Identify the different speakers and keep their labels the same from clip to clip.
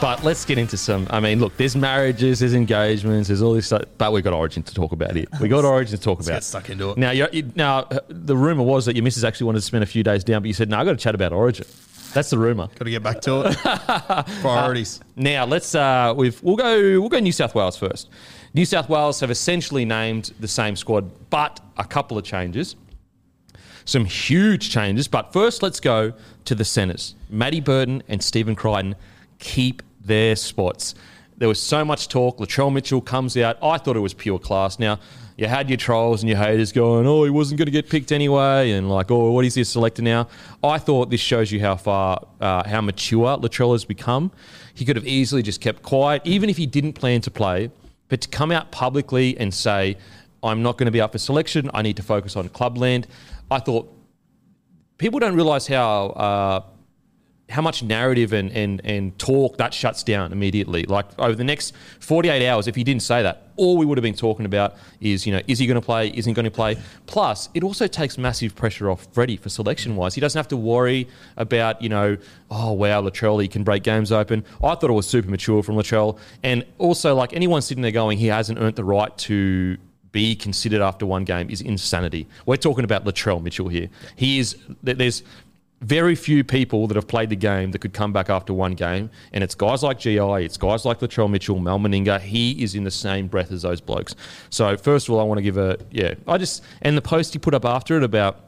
Speaker 1: But let's get into some. I mean, look, there's marriages, there's engagements, there's all this stuff. But we've got Origin to talk about here. We got Origin to talk about.
Speaker 2: get stuck into it.
Speaker 1: Now, you're, you, now uh, the rumor was that your missus actually wanted to spend a few days down, but you said, "No, I've got to chat about Origin." That's the rumor.
Speaker 2: Got to get back to it. Priorities.
Speaker 1: Now let's uh, we've, we'll go we'll go New South Wales first. New South Wales have essentially named the same squad, but a couple of changes. Some huge changes, but first let's go to the centres. Matty Burton and Stephen Crichton keep their spots. There was so much talk. Latrell Mitchell comes out. I thought it was pure class. Now, you had your trolls and your haters going, oh, he wasn't going to get picked anyway, and like, oh, what is this selector now? I thought this shows you how far, uh, how mature Latrell has become. He could have easily just kept quiet, even if he didn't plan to play, but to come out publicly and say, I'm not going to be up for selection, I need to focus on clubland. I thought people don't realise how uh, how much narrative and, and, and talk that shuts down immediately. Like over the next 48 hours, if he didn't say that, all we would have been talking about is, you know, is he going to play? Isn't he going to play? Plus, it also takes massive pressure off Freddie for selection wise. He doesn't have to worry about, you know, oh, wow, Latrell, can break games open. I thought it was super mature from Latrell. And also, like anyone sitting there going, he hasn't earned the right to be considered after one game is insanity. We're talking about Latrell Mitchell here. He is, there's, very few people that have played the game that could come back after one game. And it's guys like GI, it's guys like Latrell Mitchell, Mal Meninga. He is in the same breath as those blokes. So, first of all, I want to give a, yeah, I just, and the post he put up after it about,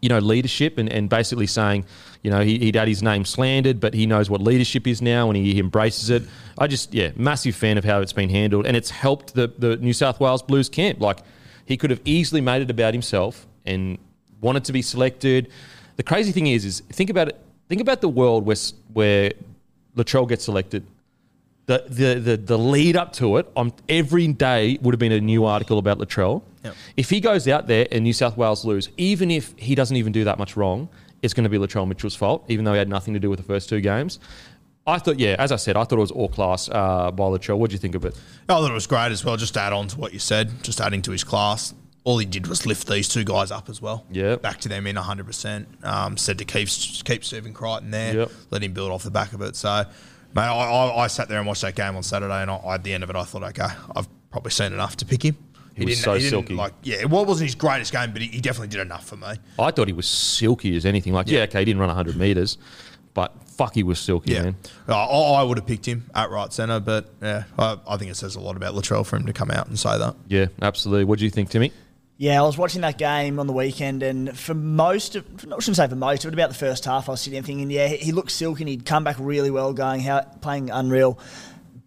Speaker 1: you know, leadership and, and basically saying, you know, he, he'd had his name slandered, but he knows what leadership is now and he embraces it. I just, yeah, massive fan of how it's been handled. And it's helped the, the New South Wales Blues camp. Like, he could have easily made it about himself and wanted to be selected. The crazy thing is, is think about it. Think about the world where where Latrell gets selected. The, the, the, the lead up to it, on every day would have been a new article about Latrell.
Speaker 2: Yep.
Speaker 1: If he goes out there and New South Wales lose, even if he doesn't even do that much wrong, it's going to be Latrell Mitchell's fault, even though he had nothing to do with the first two games. I thought, yeah, as I said, I thought it was all class uh, by Latrell. What do you think of it?
Speaker 2: I thought it was great as well. Just to add on to what you said, just adding to his class. All he did was lift these two guys up as well.
Speaker 1: Yep.
Speaker 2: Back to them in 100%. Um, said to keep keep Stephen Crichton there,
Speaker 1: Yep.
Speaker 2: let him build off the back of it. So, mate, I, I, I sat there and watched that game on Saturday, and I, at the end of it, I thought, okay, I've probably seen enough to pick him.
Speaker 1: He was so
Speaker 2: didn't,
Speaker 1: silky.
Speaker 2: Like, yeah, it wasn't his greatest game, but he, he definitely did enough for me.
Speaker 1: I thought he was silky as anything. Like, yeah, okay, he didn't run 100 metres, but fuck, he was silky,
Speaker 2: Yeah,
Speaker 1: man.
Speaker 2: I, I would have picked him at right centre, but yeah, I, I think it says a lot about Latrell for him to come out and say that.
Speaker 1: Yeah, absolutely. What do you think, Timmy?
Speaker 3: Yeah, I was watching that game on the weekend, and for most of, I shouldn't say for most, but about the first half, I was sitting there thinking, yeah, he looked silky and he'd come back really well, going, how, playing unreal.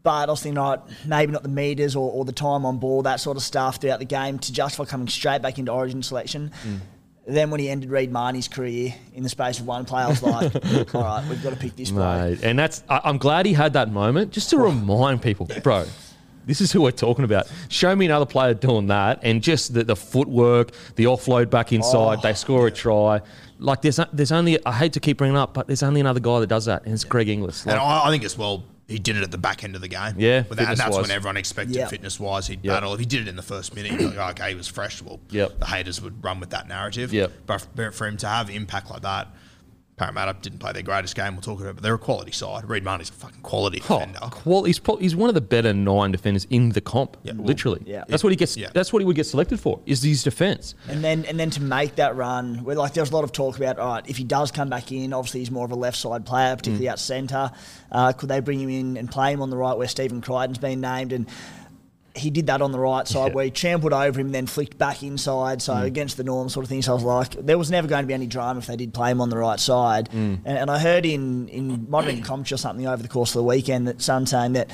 Speaker 3: But I was thinking, right, maybe not the meters or, or the time on ball, that sort of stuff throughout the game to justify coming straight back into Origin selection. Mm. Then when he ended Reed Mahoney's career in the space of one play, I was like, all right, we've got to pick this.
Speaker 1: Mate, and that's, I, am glad he had that moment just to oh. remind people, bro. This is who we're talking about. Show me another player doing that, and just the, the footwork, the offload back inside. they oh. score a try. like there's there's only I hate to keep bringing it up, but there's only another guy that does that, and it's Greg Inglis.
Speaker 2: And
Speaker 1: Like,
Speaker 2: I, I think as well, he did it at the back end of the game.
Speaker 1: Yeah,
Speaker 2: But that- and that's
Speaker 1: fitness-wise.
Speaker 2: when everyone expected
Speaker 3: Yeah.
Speaker 2: fitness wise he'd
Speaker 1: Yep.
Speaker 2: battle. If he did it in the first minute, you're like, okay, he was fresh. Well,
Speaker 1: Yep.
Speaker 2: the haters would run with that narrative.
Speaker 1: Yep.
Speaker 2: But for, for him to have impact like that, Parramatta didn't play their greatest game. We'll talk about it, but they're a quality side. Reed Mahoney's a fucking quality
Speaker 1: Oh,
Speaker 2: defender.
Speaker 1: qual- he's, pro- he's one of the better nine defenders in the comp. Yeah. Literally,
Speaker 3: Yeah.
Speaker 1: That's what he gets.
Speaker 2: Yeah.
Speaker 1: That's what he would get selected for. Is his defense?
Speaker 3: And then and then to make that run, where like there was a lot of talk about, all right, if he does come back in, obviously he's more of a left side player,
Speaker 1: Mm.
Speaker 3: particularly out centre. Uh, could they bring him in and play him on the right where Stephen Crichton's been named? And he did that on the right side
Speaker 1: Yeah.
Speaker 3: where he trampled over him, then flicked back inside, so
Speaker 1: Mm.
Speaker 3: against the norm sort of thing. So I was like, there was never going to be any drama if they did play him on the right side.
Speaker 1: Mm.
Speaker 3: And, and I heard in in been commentary or something over the course of the weekend that Sun saying that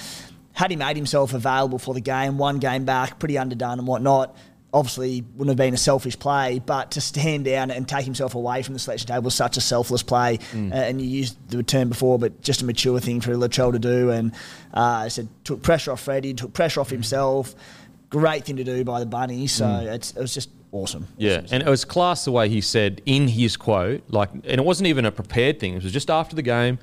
Speaker 3: had he made himself available for the game, one game back, pretty underdone and whatnot. Obviously, wouldn't have been a selfish play, but to stand down and take himself away from the selection table was such a selfless play.
Speaker 1: Mm.
Speaker 3: Uh, and you used the term before, but just a mature thing for Latrell to do. And uh, I said took pressure off Freddie, took pressure off himself. Great thing to do by the bunny. So it's, it was just awesome.
Speaker 1: Yeah, and it was class the way he said in his quote, like, and it wasn't even a prepared thing. It was just after the game,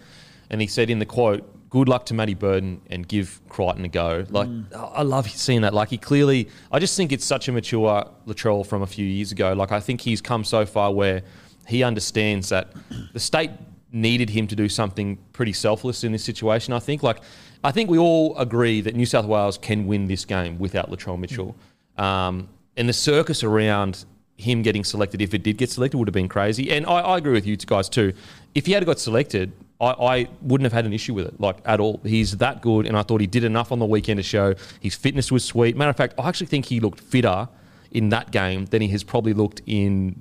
Speaker 1: and he said in the quote, "Good luck to Matty Burton and give Crichton a go." Like, I I love seeing that. Like, he clearly, I just think it's such a mature Latrell from a few years ago. Like, I think he's come so far where he understands that the state needed him to do something pretty selfless in this situation. I think, like, I think we all agree that New South Wales can win this game without Latrell Mitchell. Um, and the circus around him getting selected, if it did get selected, would have been crazy. And I, I agree with you guys too. If he had got selected, I, I wouldn't have had an issue with it, like at all. He's that good, and I thought he did enough on the weekend to show his fitness was sweet. Matter of fact, I actually think he looked fitter in that game than he has probably looked in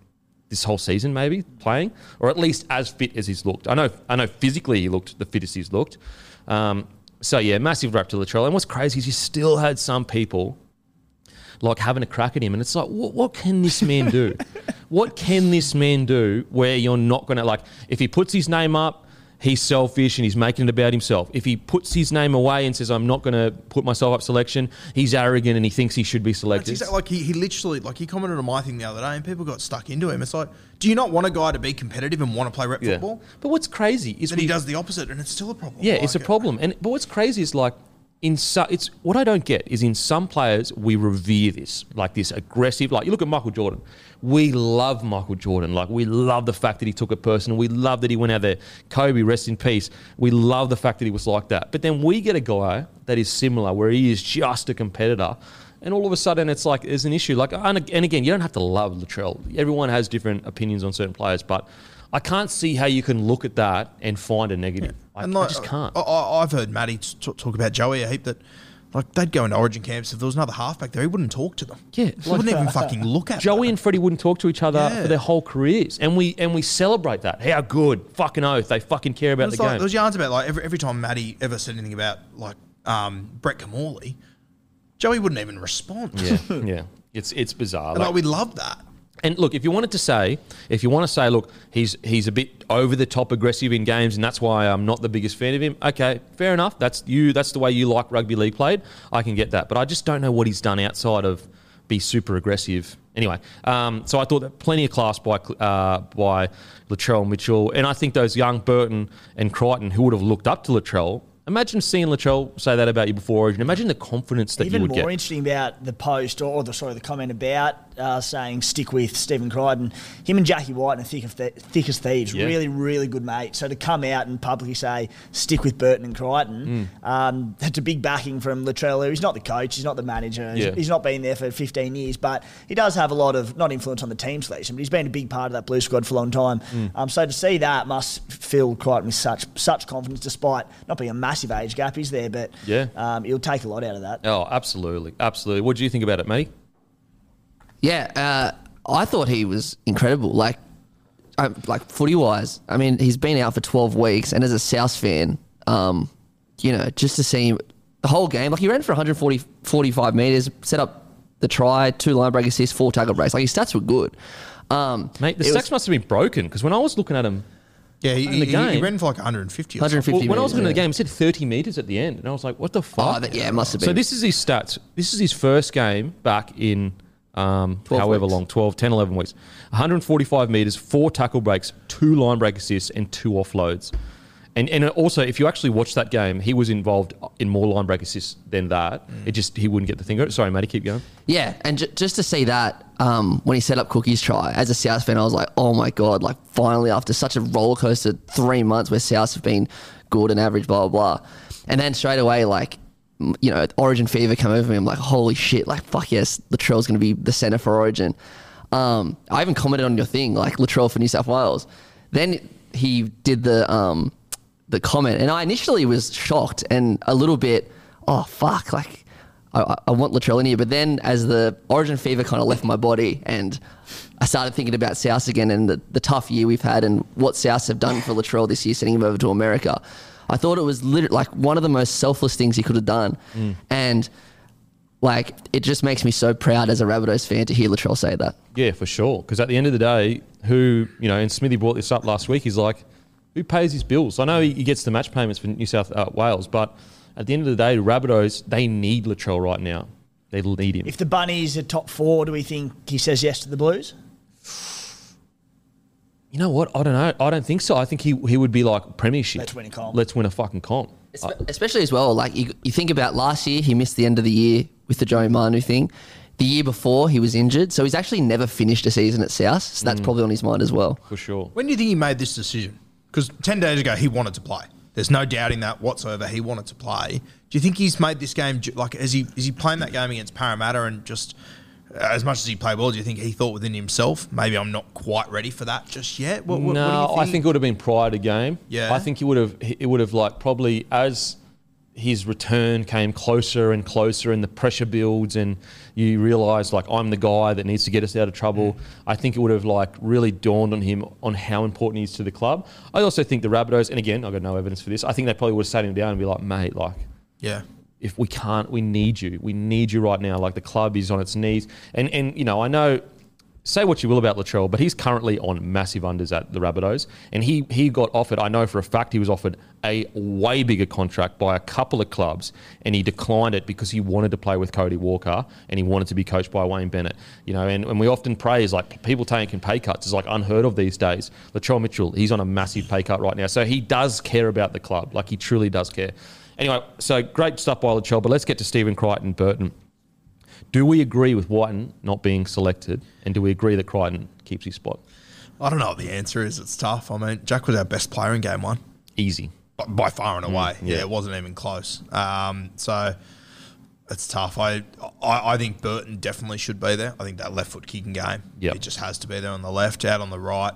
Speaker 1: this whole season, maybe playing, or at least as fit as he's looked. I know, I know, physically he looked the fittest he's looked. Um, so yeah, massive rap to Latrell. And what's crazy is you still had some people like having a crack at him, and it's like, what, what can this man do? what can this man do where you're not going to like if he puts his name up? He's selfish and he's making it about himself. If he puts his name away and says, I'm not going to put myself up selection, he's arrogant and he thinks he should be selected.
Speaker 2: exactly, like he, he literally like he commented on my thing the other day, and people got stuck into him. It's like, do you not want a guy to be competitive and want to play rep
Speaker 1: Yeah.
Speaker 2: football?
Speaker 1: But what's crazy is
Speaker 2: Then he does the opposite, and it's still a problem.
Speaker 1: Yeah, it's a
Speaker 2: Like,
Speaker 1: problem. And but what's crazy is like in so, it's what I don't get is in some players we revere this like this aggressive. Like you look at Michael Jordan, we love Michael Jordan. Like we love the fact that he took a personal. We love that he went out there. Kobe, rest in peace. We love the fact that he was like that. But then we get a guy that is similar, where he is just a competitor. And all of a sudden, it's like there's an issue. Like, and and again, you don't have to love Latrell. Everyone has different opinions on certain players, but I can't see how you can look at that and find a negative. I,
Speaker 2: And
Speaker 1: I just can't.
Speaker 2: I, I've heard Matty t- talk about Joey a heap that. Like they'd go into Origin camps if there was another halfback there, he wouldn't talk to them.
Speaker 1: Yeah,
Speaker 2: he wouldn't even fucking look at
Speaker 1: Joey
Speaker 2: them.
Speaker 1: and Freddie wouldn't talk to each other
Speaker 2: Yeah.
Speaker 1: for their whole careers, and we and we celebrate that. How good, fucking oath, they fucking care about the
Speaker 2: like,
Speaker 1: game.
Speaker 2: there was yarns about like every, every time Matty ever said anything about like um, Brett Kimmorley, Joey wouldn't even respond.
Speaker 1: yeah, yeah, it's it's bizarre.
Speaker 2: and
Speaker 1: Like-
Speaker 2: like we love that.
Speaker 1: And look, if you wanted to say, if you want to say, look, he's he's a bit over the top aggressive in games, and that's why I'm not the biggest fan of him. Okay, fair enough. That's you. That's the way you like rugby league played. I can get that, but I just don't know what he's done outside of be super aggressive. Anyway, um, so I thought that plenty of class by uh, by Latrell Mitchell, and I think those young Burton and Crichton who would have looked up to Latrell. Imagine seeing Latrell say that about you before Origin. Imagine the confidence that
Speaker 3: Even
Speaker 1: you would
Speaker 3: more interesting about the post or, or the sorry the comment about uh, saying stick with Stephen Crichton. Him and Jackie Wighton are thick, of th- thick as thieves.
Speaker 1: Yeah.
Speaker 3: Really, really good mates. So to come out and publicly say stick with Burton and Crichton,
Speaker 1: Mm.
Speaker 3: um, that's a big backing from Latrell. He's not the coach. He's not the manager. He's,
Speaker 1: Yeah.
Speaker 3: he's not been there for 15 years, but he does have a lot of not influence on the team selection. But he's been a big part of that blue squad for a long time.
Speaker 1: Mm.
Speaker 3: Um, so to see that must fill Crichton with such such confidence, despite not being a massive age gap. He's there, but
Speaker 1: Yeah.
Speaker 3: um, he'll take a lot out of that.
Speaker 1: Oh, absolutely, absolutely. What do you think about it, Matty?
Speaker 4: Yeah, uh, I thought he was incredible. Like, um, like footy wise. I mean, he's been out for twelve weeks, and as a South fan, um, you know, just to see him the whole game, like he ran for 140, 45 meters, set up the try, two line break assists, four tackle breaks. Like his stats were good. Um,
Speaker 1: Mate, the
Speaker 4: it
Speaker 1: stats
Speaker 4: was
Speaker 1: must have been broken because when I was looking at him,
Speaker 2: Yeah, he,
Speaker 1: In the
Speaker 2: he, he ran for like 150. Or
Speaker 4: 150
Speaker 1: well, when I was
Speaker 4: meters,
Speaker 1: looking at the
Speaker 4: yeah.
Speaker 1: game, it said 30 meters at the end, and I was like, "What the fuck?"
Speaker 4: Oh, that, yeah, it must have been.
Speaker 1: So this is his stats. This is his first game back in um, however
Speaker 4: weeks.
Speaker 1: long, 12, 10, 11 weeks. 145 metres, four tackle breaks, two line break assists, and two offloads. And, and also, if you actually watch that game, he was involved in more line break assists than that. It just, he wouldn't get the thing. Sorry, Matty, keep going.
Speaker 4: Yeah, and j- just to see that um, when he set up Cookie's try, as a South fan, I was like, oh my god! Like finally, after such a rollercoaster three months where Souths have been good and average, blah blah blah, and then straight away, like you know, Origin fever come over me. I'm like, holy shit! Like fuck yes, Latrell's going to be the centre for Origin. Um, I even commented on your thing, like Latrell for New South Wales. Then he did the um, the comment, and I initially was shocked and a little bit, oh fuck, like I- I, want Latrell in here. But then as the Origin fever kind of left my body, and I started thinking about South again and the, the tough year we've had and what Souths have done for Latrell this year, sending him over to America. I thought it was literally like one of the most selfless things he could have done, and like it just makes me so proud as a Rabbitohs fan to hear Latrell say that.
Speaker 1: Yeah, for sure. Because at the end of the day, who, you know, and Smithy brought this up last week, he's like, who pays his bills? I know he he gets the match payments for New South uh, Wales, but at the end of the day, Rabbitohs, they need Latrell right now. They need him.
Speaker 3: If the Bunnies are top four, do we think he says yes to the Blues?
Speaker 1: You know what? I don't know. I don't think so. I think he, he would be like, premiership.
Speaker 3: Let's win a comp.
Speaker 1: Let's win a fucking comp.
Speaker 4: Espe- Especially as well, like you, you think about last year, he missed the end of the year with the Joey Manu thing. The year before, he was injured, so he's actually never finished a season at South. So that's mm. probably on his mind as well.
Speaker 1: For sure.
Speaker 2: When do you think he made this decision? Because 10 days ago, he wanted to play. There's no doubting that whatsoever. He wanted to play. Do you think he's made this game, like, is he, is he playing that game against Parramatta and just, as much as he played well, do you think he thought within himself, maybe I'm not quite ready for that just yet? What, what,
Speaker 1: no,
Speaker 2: what you
Speaker 1: I think it would have been prior to game.
Speaker 2: Yeah.
Speaker 1: I think he would have. It would have like probably as his return came closer and closer, and the pressure builds, and you realise like I'm the guy that needs to get us out of trouble.
Speaker 2: Mm.
Speaker 1: I think it would have like really dawned on him on how important he is to the club. I also think the Rabbitohs, and again, I've got no evidence for this. I think they probably would have sat him down and be like, mate, like
Speaker 2: Yeah.
Speaker 1: If we can't, we need you. We need you right now. Like the club is on its knees. And and you know, I know say what you will about Latrell, but he's currently on massive unders at the Rabbitohs. And he he got offered, I know for a fact he was offered a way bigger contract by a couple of clubs and he declined it because he wanted to play with Cody Walker and he wanted to be coached by Wayne Bennett. You know, and, and we often praise like people taking pay cuts is like unheard of these days. Latrell Mitchell, he's on a massive pay cut right now. So he does care about the club. Like he truly does care. Anyway, so great stuff by Latrell, but let's get to Stephen Crichton Burton. Do we agree with Wighton not being selected, and do we agree that Crichton keeps his spot?
Speaker 2: I don't know what the answer is. It's tough. I mean, Jack was our best player in game one.
Speaker 1: Easy.
Speaker 2: by- by far and away. yeah.
Speaker 1: yeah.
Speaker 2: it wasn't even close. Um, so it's tough. I, I I think Burton definitely should be there. I think that left foot kicking game.
Speaker 1: Yep.
Speaker 2: it just has to be there on the left, out on the right.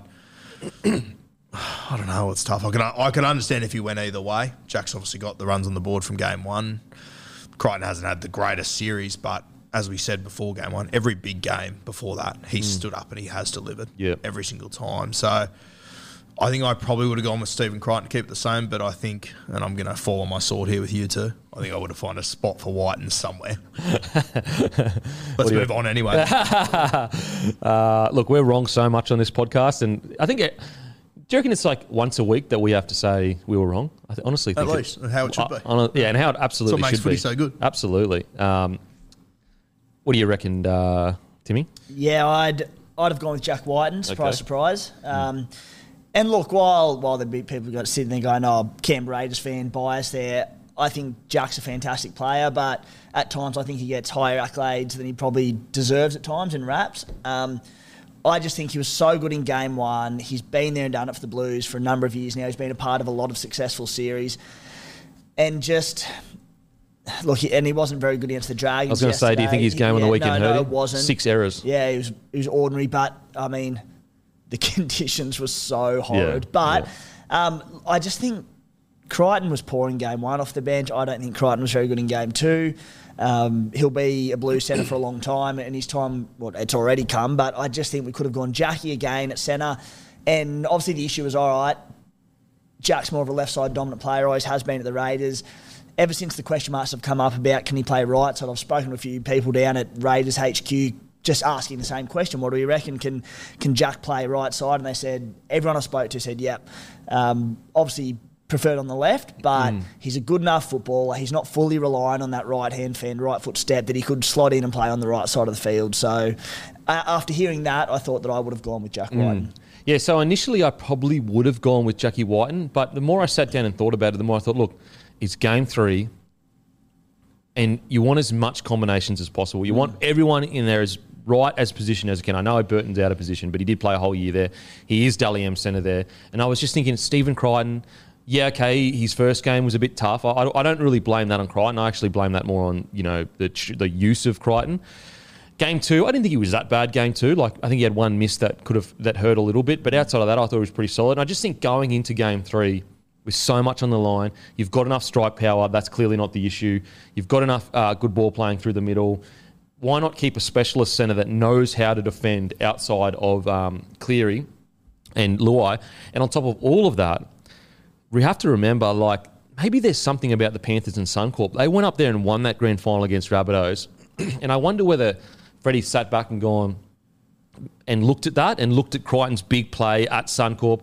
Speaker 2: I don't know. It's tough. I can I can understand if he went either way. Jack's obviously got the runs on the board from game one. Crichton hasn't had the greatest series, but as we said before game one, every big game before that, he stood up and he has delivered
Speaker 1: Yep.
Speaker 2: every single time. So I think I probably would have gone with Stephen Crichton to keep it the same, but I think, and I'm going to fall on my sword here with you too, I think I would have found a spot for Wighton somewhere. Let's move on anyway.
Speaker 1: Uh, look, we're wrong so much on this podcast, and I think. It, do you reckon it's like once a week that we have to say we were wrong? I th- honestly
Speaker 2: At
Speaker 1: think
Speaker 2: least, and how it should be.
Speaker 1: I- I- yeah, and how it absolutely
Speaker 2: makes
Speaker 1: should
Speaker 2: footy
Speaker 1: be.
Speaker 2: so good.
Speaker 1: Absolutely. Um, what do you reckon, uh, Timmy?
Speaker 3: Yeah, I'd I'd have gone with Jack Wighton. Surprise,
Speaker 1: Okay.
Speaker 3: surprise. Um, and look, while while there'd be people got sitting there going, "Oh, Canberra Raiders fan bias," there, I think Jack's a fantastic player, but at times I think he gets higher accolades than he probably deserves at times in raps. Um, I just think he was so good in game one. He's been there and done it for the Blues for a number of years now. He's been a part of a lot of successful series, and just. Look, he- and he wasn't very good against the Dragons.
Speaker 1: I was going to say, do you think his game on the
Speaker 3: Yeah,
Speaker 1: weekend
Speaker 3: no,
Speaker 1: hurt
Speaker 3: no,
Speaker 1: him?
Speaker 3: it wasn't.
Speaker 1: Six errors.
Speaker 3: Yeah, it was it was ordinary, but I mean, the conditions were so horrid.
Speaker 1: Yeah,
Speaker 3: but um, I just think Crichton was poor in game one off the bench. I don't think Crichton was very good in game two. Um, he'll be a blue centre for a long time, and his time, well, it's already come. But I just think we could have gone Jackie again at centre, and obviously the issue was all right. Jack's more of a left side dominant player, always has been at the Raiders. Ever since the question marks have come up about can he play right side, I've spoken to a few people down at Raiders HQ just asking the same question. What do you reckon? Can can Jack play right side? And they said everyone I spoke to said, yep. Um, obviously preferred on the left, but
Speaker 1: Mm.
Speaker 3: he's a good enough footballer. He's not fully reliant on that right hand fend, right foot step that he could slot in and play on the right side of the field. So uh, after hearing that, I thought that I would have gone with Jack Wighton.
Speaker 1: Yeah, so initially I probably would have gone with Jackie Wighton, but the more I sat down and thought about it, the more I thought, look, it's game three, and you want as much combinations as possible. You want everyone in there as right as position as you can. I know Burton's out of position, but he did play a whole year there. He is Dally M centre there, and I was just thinking Stephen Crichton. Yeah, okay, his first game was a bit tough. I, I don't really blame that on Crichton. I actually blame that more on you know the the use of Crichton. Game two, I didn't think he was that bad. Game two, like I think he had one miss that could have that hurt a little bit, but outside of that, I thought he was pretty solid. And I just think going into game three with so much on the line, you've got enough strike power. That's clearly not the issue. You've got enough uh, good ball playing through the middle. Why not keep a specialist centre that knows how to defend outside of um, Cleary and Luai? And on top of all of that, we have to remember, like, maybe there's something about the Panthers and Suncorp. They went up there and won that grand final against Rabbitohs. and I wonder whether Freddie sat back and gone and looked at that and looked at Crichton's big play at Suncorp.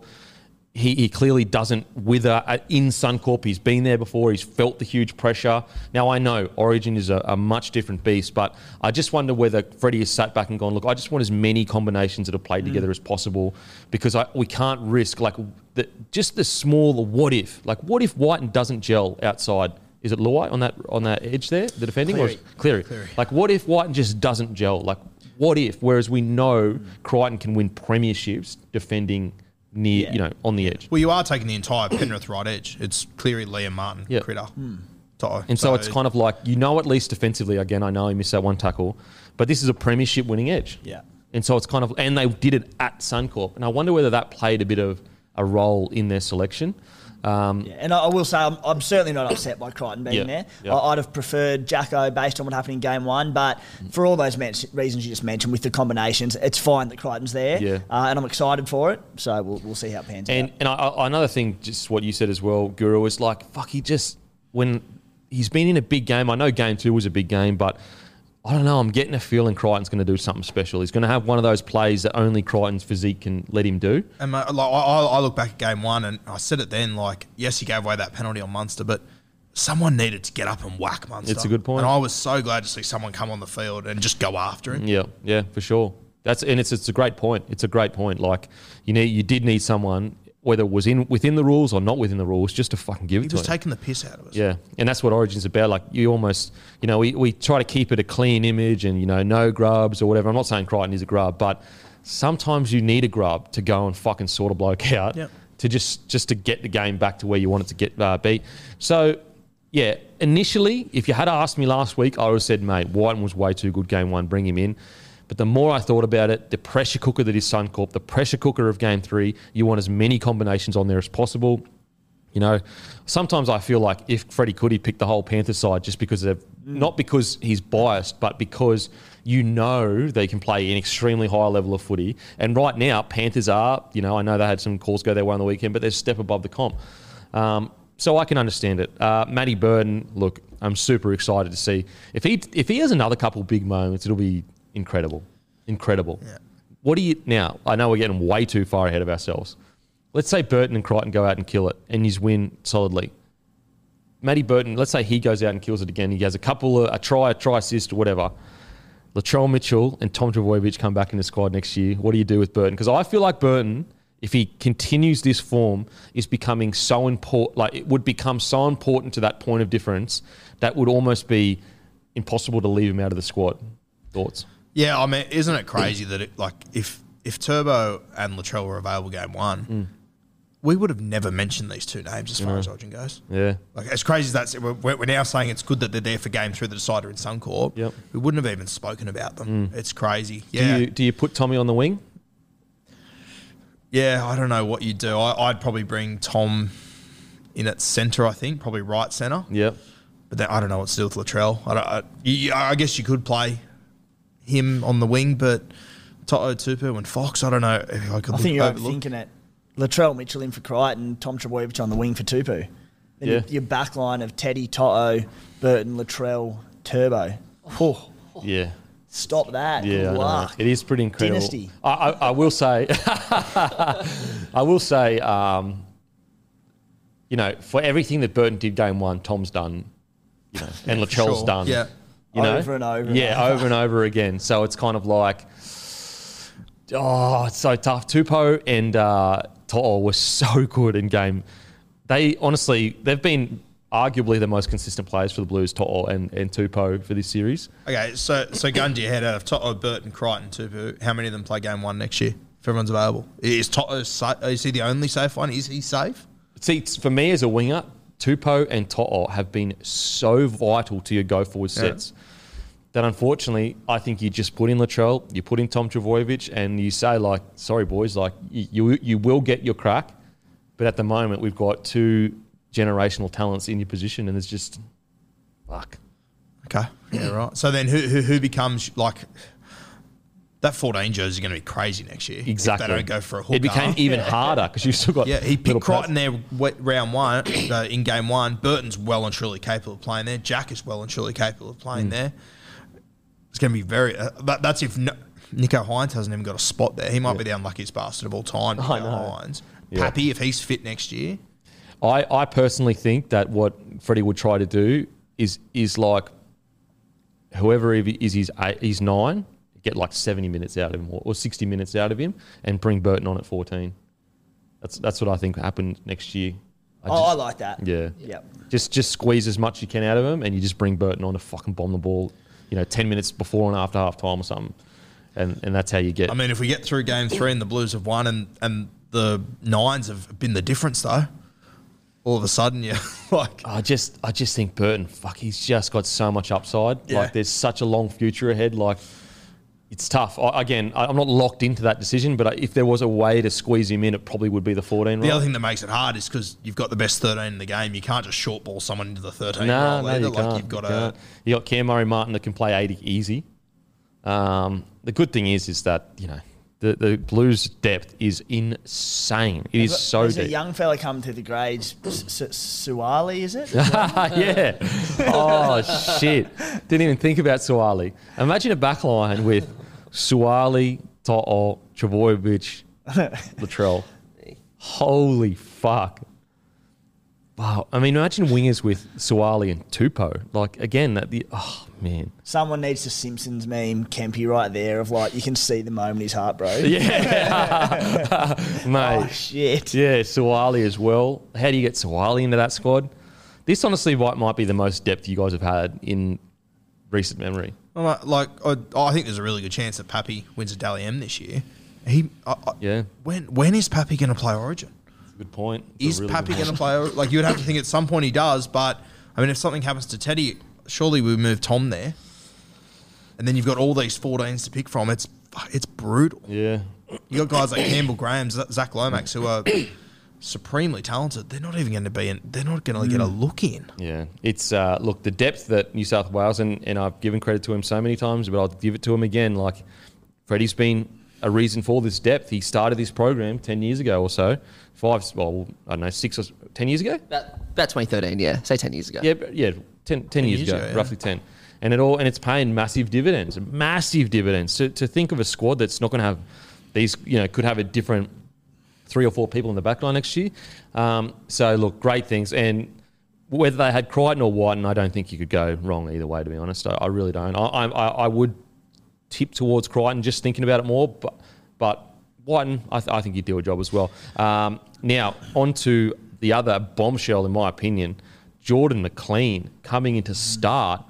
Speaker 1: He, he clearly doesn't wither uh, in Suncorp. He's been there before. He's felt the huge pressure. Now, I know Origin is a, a much different beast, but I just wonder whether Freddie has sat back and gone, look, I just want as many combinations that are played mm. together as possible because I, we can't risk, like, the, just the small what if. Like, what if Wighton doesn't gel outside? Is it Luai on that on that edge there, the defending? Or is, Cleary. Like, what if Wighton just doesn't gel? Like, what if? Whereas we know mm. Crichton can win premierships defending near, you know, on the edge.
Speaker 2: Well, you are taking the entire Penrith right edge. It's clearly Liam Martin,
Speaker 1: Yeah.
Speaker 2: Critter, hmm. Toto.
Speaker 1: And so, it's kind of like you know, at least defensively. Again, I know he missed that one tackle, but this is a premiership winning edge.
Speaker 3: Yeah.
Speaker 1: And so it's kind of, and they did it at Suncorp, and I wonder whether that played a bit of a role in their selection. Um,
Speaker 3: Yeah, and I I will say I'm, I'm certainly not upset by Crichton being
Speaker 1: Yeah,
Speaker 3: there.
Speaker 1: yeah.
Speaker 3: I, I'd have preferred Jacko based on what happened in game one, but for all those men- reasons you just mentioned with the combinations, it's fine that Crichton's there,
Speaker 1: Yeah.
Speaker 3: uh, and I'm excited for it. So we'll, we'll see how it pans
Speaker 1: And
Speaker 3: out.
Speaker 1: and I, I, another thing, just what you said as well, Guru, is like fuck. He just when he's been in a big game. I know game two was a big game, but I don't know. I'm getting a feeling Crichton's going to do something special. He's going to have one of those plays that only Crichton's physique can let him do.
Speaker 2: And my, like, I, I I look back at game one, and I said it then. Like, yes, he gave away that penalty on Munster, but someone needed to get up and whack Munster.
Speaker 1: It's a good point.
Speaker 2: And I was so glad to see someone come on the field and just go after him.
Speaker 1: Yeah, yeah, for sure. That's and it's it's a great point. It's a great point. Like you need you did need someone whether it was in within the rules or not within the rules just to fucking give
Speaker 2: He
Speaker 1: it to
Speaker 2: was
Speaker 1: him.
Speaker 2: taking the piss out of us.
Speaker 1: Yeah, and that's what Origin's about. Like you almost, you know, we, we try to keep it a clean image and you know no grubs or whatever. I'm not saying Crichton is a grub, but sometimes you need a grub to go and fucking sort a bloke out
Speaker 2: Yep.
Speaker 1: to just just to get the game back to where you want it to get uh, beat. So yeah, initially, if you had asked me last week, I would have said, mate, Wighton was way too good game one, bring him in. But the more I thought about it, the pressure cooker that is Suncorp, the pressure cooker of game three, you want as many combinations on there as possible. You know, sometimes I feel like if Freddie could, he picked the whole Panther side just because of not because he's biased, but because you know they can play an extremely high level of footy. And right now, Panthers are, you know, I know they had some calls go their way on the weekend, but they're a step above the comp. Um, so I can understand it. Uh, Matty Burton, look, I'm super excited to see if he if he has another couple big moments, it'll be incredible, incredible. What do you now? I know we're getting way too far ahead of ourselves. Let's say Burton and Crichton go out and kill it, and he's win solidly. Matty Burton, let's say he goes out and kills it again. He has a couple of a try, a try assist, or whatever. Latrell Mitchell and Tom Trbojevic come back in the squad next year. What do you do with Burton? Because I feel like Burton, if he continues this form, is becoming so important. Like it would become so important to that point of difference that would almost be impossible to leave him out of the squad. Thoughts?
Speaker 2: Yeah, I mean, isn't it crazy that it, like if if Turbo and Latrell were available game one,
Speaker 1: Mm.
Speaker 2: we would have never mentioned these two names as far as Origin goes.
Speaker 1: Yeah.
Speaker 2: Like as crazy as that's, we're, we're now saying it's good that they're there for game through the decider in Suncorp.
Speaker 1: Yep.
Speaker 2: We wouldn't have even spoken about them. It's crazy. Yeah.
Speaker 1: Do you do you put Tommy on the wing?
Speaker 2: yeah. I don't know what you do. I, I'd probably bring Tom in at centre. I think probably right centre.
Speaker 1: Yep.
Speaker 2: But then I don't know what to do with Latrell. I, don't, I, you- I guess you could play him on the wing, but Toto Tupou and Fox. I don't know if I could.
Speaker 3: I think you're
Speaker 2: overlook-
Speaker 3: overthinking it. Latrell Mitchell in for Crichton, Tom Trbojevic on the wing for Tupou. Then
Speaker 1: Yeah.
Speaker 3: your, your back line of Teddy, Toto, Burton, Latrell, Turbo. Oh,
Speaker 1: Yeah.
Speaker 3: stop that.
Speaker 1: Yeah,
Speaker 3: Good luck.
Speaker 1: it is pretty incredible.
Speaker 3: Dynasty.
Speaker 1: I, I, I will say, I will say, um, you know, for everything that Burton did game one, Tom's done, you know, and Latrell's
Speaker 2: Sure.
Speaker 1: done.
Speaker 2: Yeah.
Speaker 1: You know?
Speaker 3: Over and over and
Speaker 1: Yeah,
Speaker 3: over.
Speaker 1: over and over again. So it's kind of like, oh, it's so tough. Tupou and uh, To'o were so good in game. They honestly, they've been arguably the most consistent players for the Blues, To'o and, and Tupou for this series.
Speaker 2: Okay, so so gun to your head out of Toto, Burton, Crichton, Tupou, how many of them play game one next year? If everyone's available, is Toto sa- is he the only safe one? Is he safe?
Speaker 1: See, for me as a winger, Tupou and To'o have been so vital to your go forward sets that unfortunately, I think you just put in Latrell, you put in Tom Trbojevic, and you say like, "Sorry, boys, like you you, you will get your crack," but at the moment we've got two generational talents in your position, and it's just fuck.
Speaker 2: Okay, yeah, right. So then, who who, who becomes like that? Fourteen jersey is going to be crazy next year.
Speaker 1: Exactly.
Speaker 2: If they don't go for a hooker.
Speaker 1: It became even harder because you've still got
Speaker 2: Yeah, he picked Crichton there round one uh, in game one. Burton's well and truly capable of playing there. Jack is well and truly capable of playing
Speaker 1: Mm.
Speaker 2: there. It's going to be very. Uh, that, that's if no, Nicho Hynes hasn't even got a spot there. He might be the unluckiest bastard of all time. Nicho
Speaker 1: I know.
Speaker 2: Hynes,
Speaker 1: Yeah.
Speaker 2: Pappy, if he's fit next year,
Speaker 1: I, I personally think that what Freddie would try to do is is like whoever is he's eight, he's nine, get like seventy minutes out of him or, or sixty minutes out of him, and bring Burton on at fourteen. That's that's what I think happened next year. I
Speaker 3: Oh, I like that.
Speaker 1: Yeah,
Speaker 3: Yep.
Speaker 1: Just just squeeze as much you can out of him, and you just bring Burton on to fucking bomb the ball. You know, ten minutes before and after half time or something, and and that's how you get.
Speaker 2: I mean, if we get through game three and the Blues have won and, and the Nines have been the difference, though, all of a sudden, you're like,
Speaker 1: I just I just think Burton, fuck, he's just got so much upside.
Speaker 2: Yeah.
Speaker 1: Like there's such a long future ahead. Like it's tough. I, again, I'm not locked into that decision, but if there was a way to squeeze him in, it probably would be the 14.
Speaker 2: The
Speaker 1: right?
Speaker 2: other thing that makes it hard is because you've got the best 13 in the game. You can't just short ball someone into the 13
Speaker 1: no, no,
Speaker 2: either.
Speaker 1: you
Speaker 2: like
Speaker 1: can't.
Speaker 2: you've got
Speaker 1: you, can't. you got Cam Murray Martin that can play 80 easy. Um, the good thing is, is that you know the the Blues depth is insane. It is so
Speaker 3: There's
Speaker 1: deep.
Speaker 3: a young fella come to the grades, Sualauvi, is it?
Speaker 1: yeah. Oh shit! Didn't even think about Sualauvi. Imagine a back line with Sualauvi, To'o, Trbojevic, Latrell. Holy fuck! Wow. I mean, imagine wingers with Sualauvi and Tupou. Like again, that the oh man.
Speaker 3: Someone needs the Simpsons meme, Kempy, right there, of like, you can see the moment his heart broke.
Speaker 1: Yeah, mate.
Speaker 3: Oh, shit.
Speaker 1: Yeah, Sualauvi as well. How do you get Sualauvi into that squad? This honestly might, might be the most depth you guys have had in recent memory.
Speaker 2: I'm like, like, I, I think there's a really good chance that Pappy wins a Dally M this year. He, I, I,
Speaker 1: Yeah.
Speaker 2: When when is Pappy going to play Origin?
Speaker 1: Good point. It's
Speaker 2: Is
Speaker 1: really
Speaker 2: Pappy going to play? Like you would have to think at some point he does, but I mean, if something happens to Teddy, surely we move Tom there, and then you've got all these 14s to pick from. It's it's brutal.
Speaker 1: Yeah.
Speaker 2: You got guys like Campbell Graham, Zac Lomax, who are supremely talented. They're not even going to be in. They're not going to get a look in.
Speaker 1: Yeah, it's uh, look the depth that New South Wales and, and I've given credit to him so many times, but I'll give it to him again. Like Freddie's been a reason for this depth. He started this program ten years ago or so, five, well, I don't know, six or ten years ago.
Speaker 4: That, about 2013, yeah. Say 10 years ago.
Speaker 1: Yeah, yeah, 10, 10 years,
Speaker 2: years
Speaker 1: ago,
Speaker 2: ago, yeah.
Speaker 1: roughly ten, and it all and it's paying massive dividends, massive dividends. To, to think of a squad that's not going to have these, you know, could have a different three or four people in the back line next year. Um, so look, great things, and whether they had Crichton or Wighton, I don't think you could go wrong either way. To be honest, I, I really don't. I, I, I would tip towards Crichton just thinking about it more, but but Wighton, I, th- I think he'd do a job as well. Um, now on to the other bombshell, in my opinion, Jordan McLean coming into start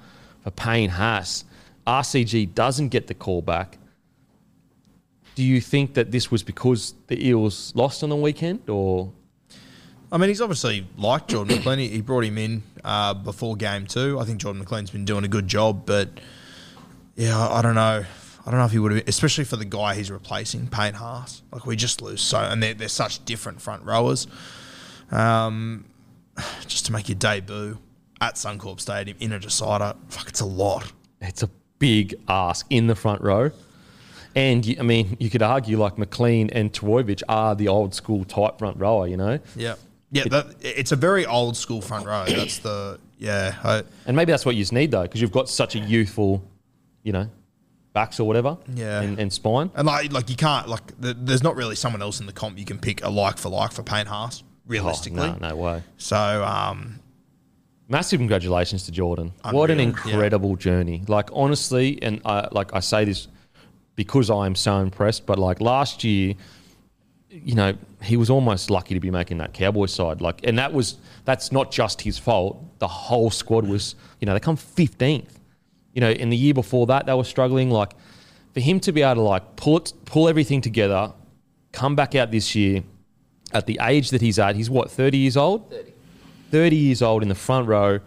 Speaker 1: for Payne Haas. RCG doesn't get the call back. Do you think that this was because the Eels lost on the weekend, or
Speaker 2: I mean, he's obviously like Jordan McLean. He brought him in uh, before game two. I think Jordan McLean's been doing a good job, but yeah, I don't know. I don't know if he would have, especially for the guy he's replacing, Payne Haas. Like we just lose so, and they're, they're such different front rowers. Um, just to make your debut at Suncorp Stadium in a decider, fuck, it's a lot.
Speaker 1: it's a big ask in the front row? And you, I mean, you could argue like McLean and Trbojevic are the old school type front rower, you know,
Speaker 2: Yeah, yeah, that, it's a very old school front row. That's the yeah. I,
Speaker 1: and maybe that's what you need though, because you've got such a youthful, you know, backs or whatever,
Speaker 2: Yeah.
Speaker 1: and, and spine.
Speaker 2: And like, like you can't like. th there's not really someone else in the comp you can pick a like for like for Payne Haas. realistically.
Speaker 1: Oh, no, no way.
Speaker 2: So, um,
Speaker 1: Massive congratulations to Jordan. What an
Speaker 2: Unreal,
Speaker 1: incredible journey. Like honestly, and I, like I say this because I am so impressed. But like last year, you know, he was almost lucky to be making that Cowboys side. Like, and that was that's not just his fault. The whole squad was, you know, they come fifteenth. You know, in the year before that, they were struggling. Like, for him to be able to like pull it, pull everything together, come back out this year at the age that he's at. He's what thirty years old. 30 years old in the front row.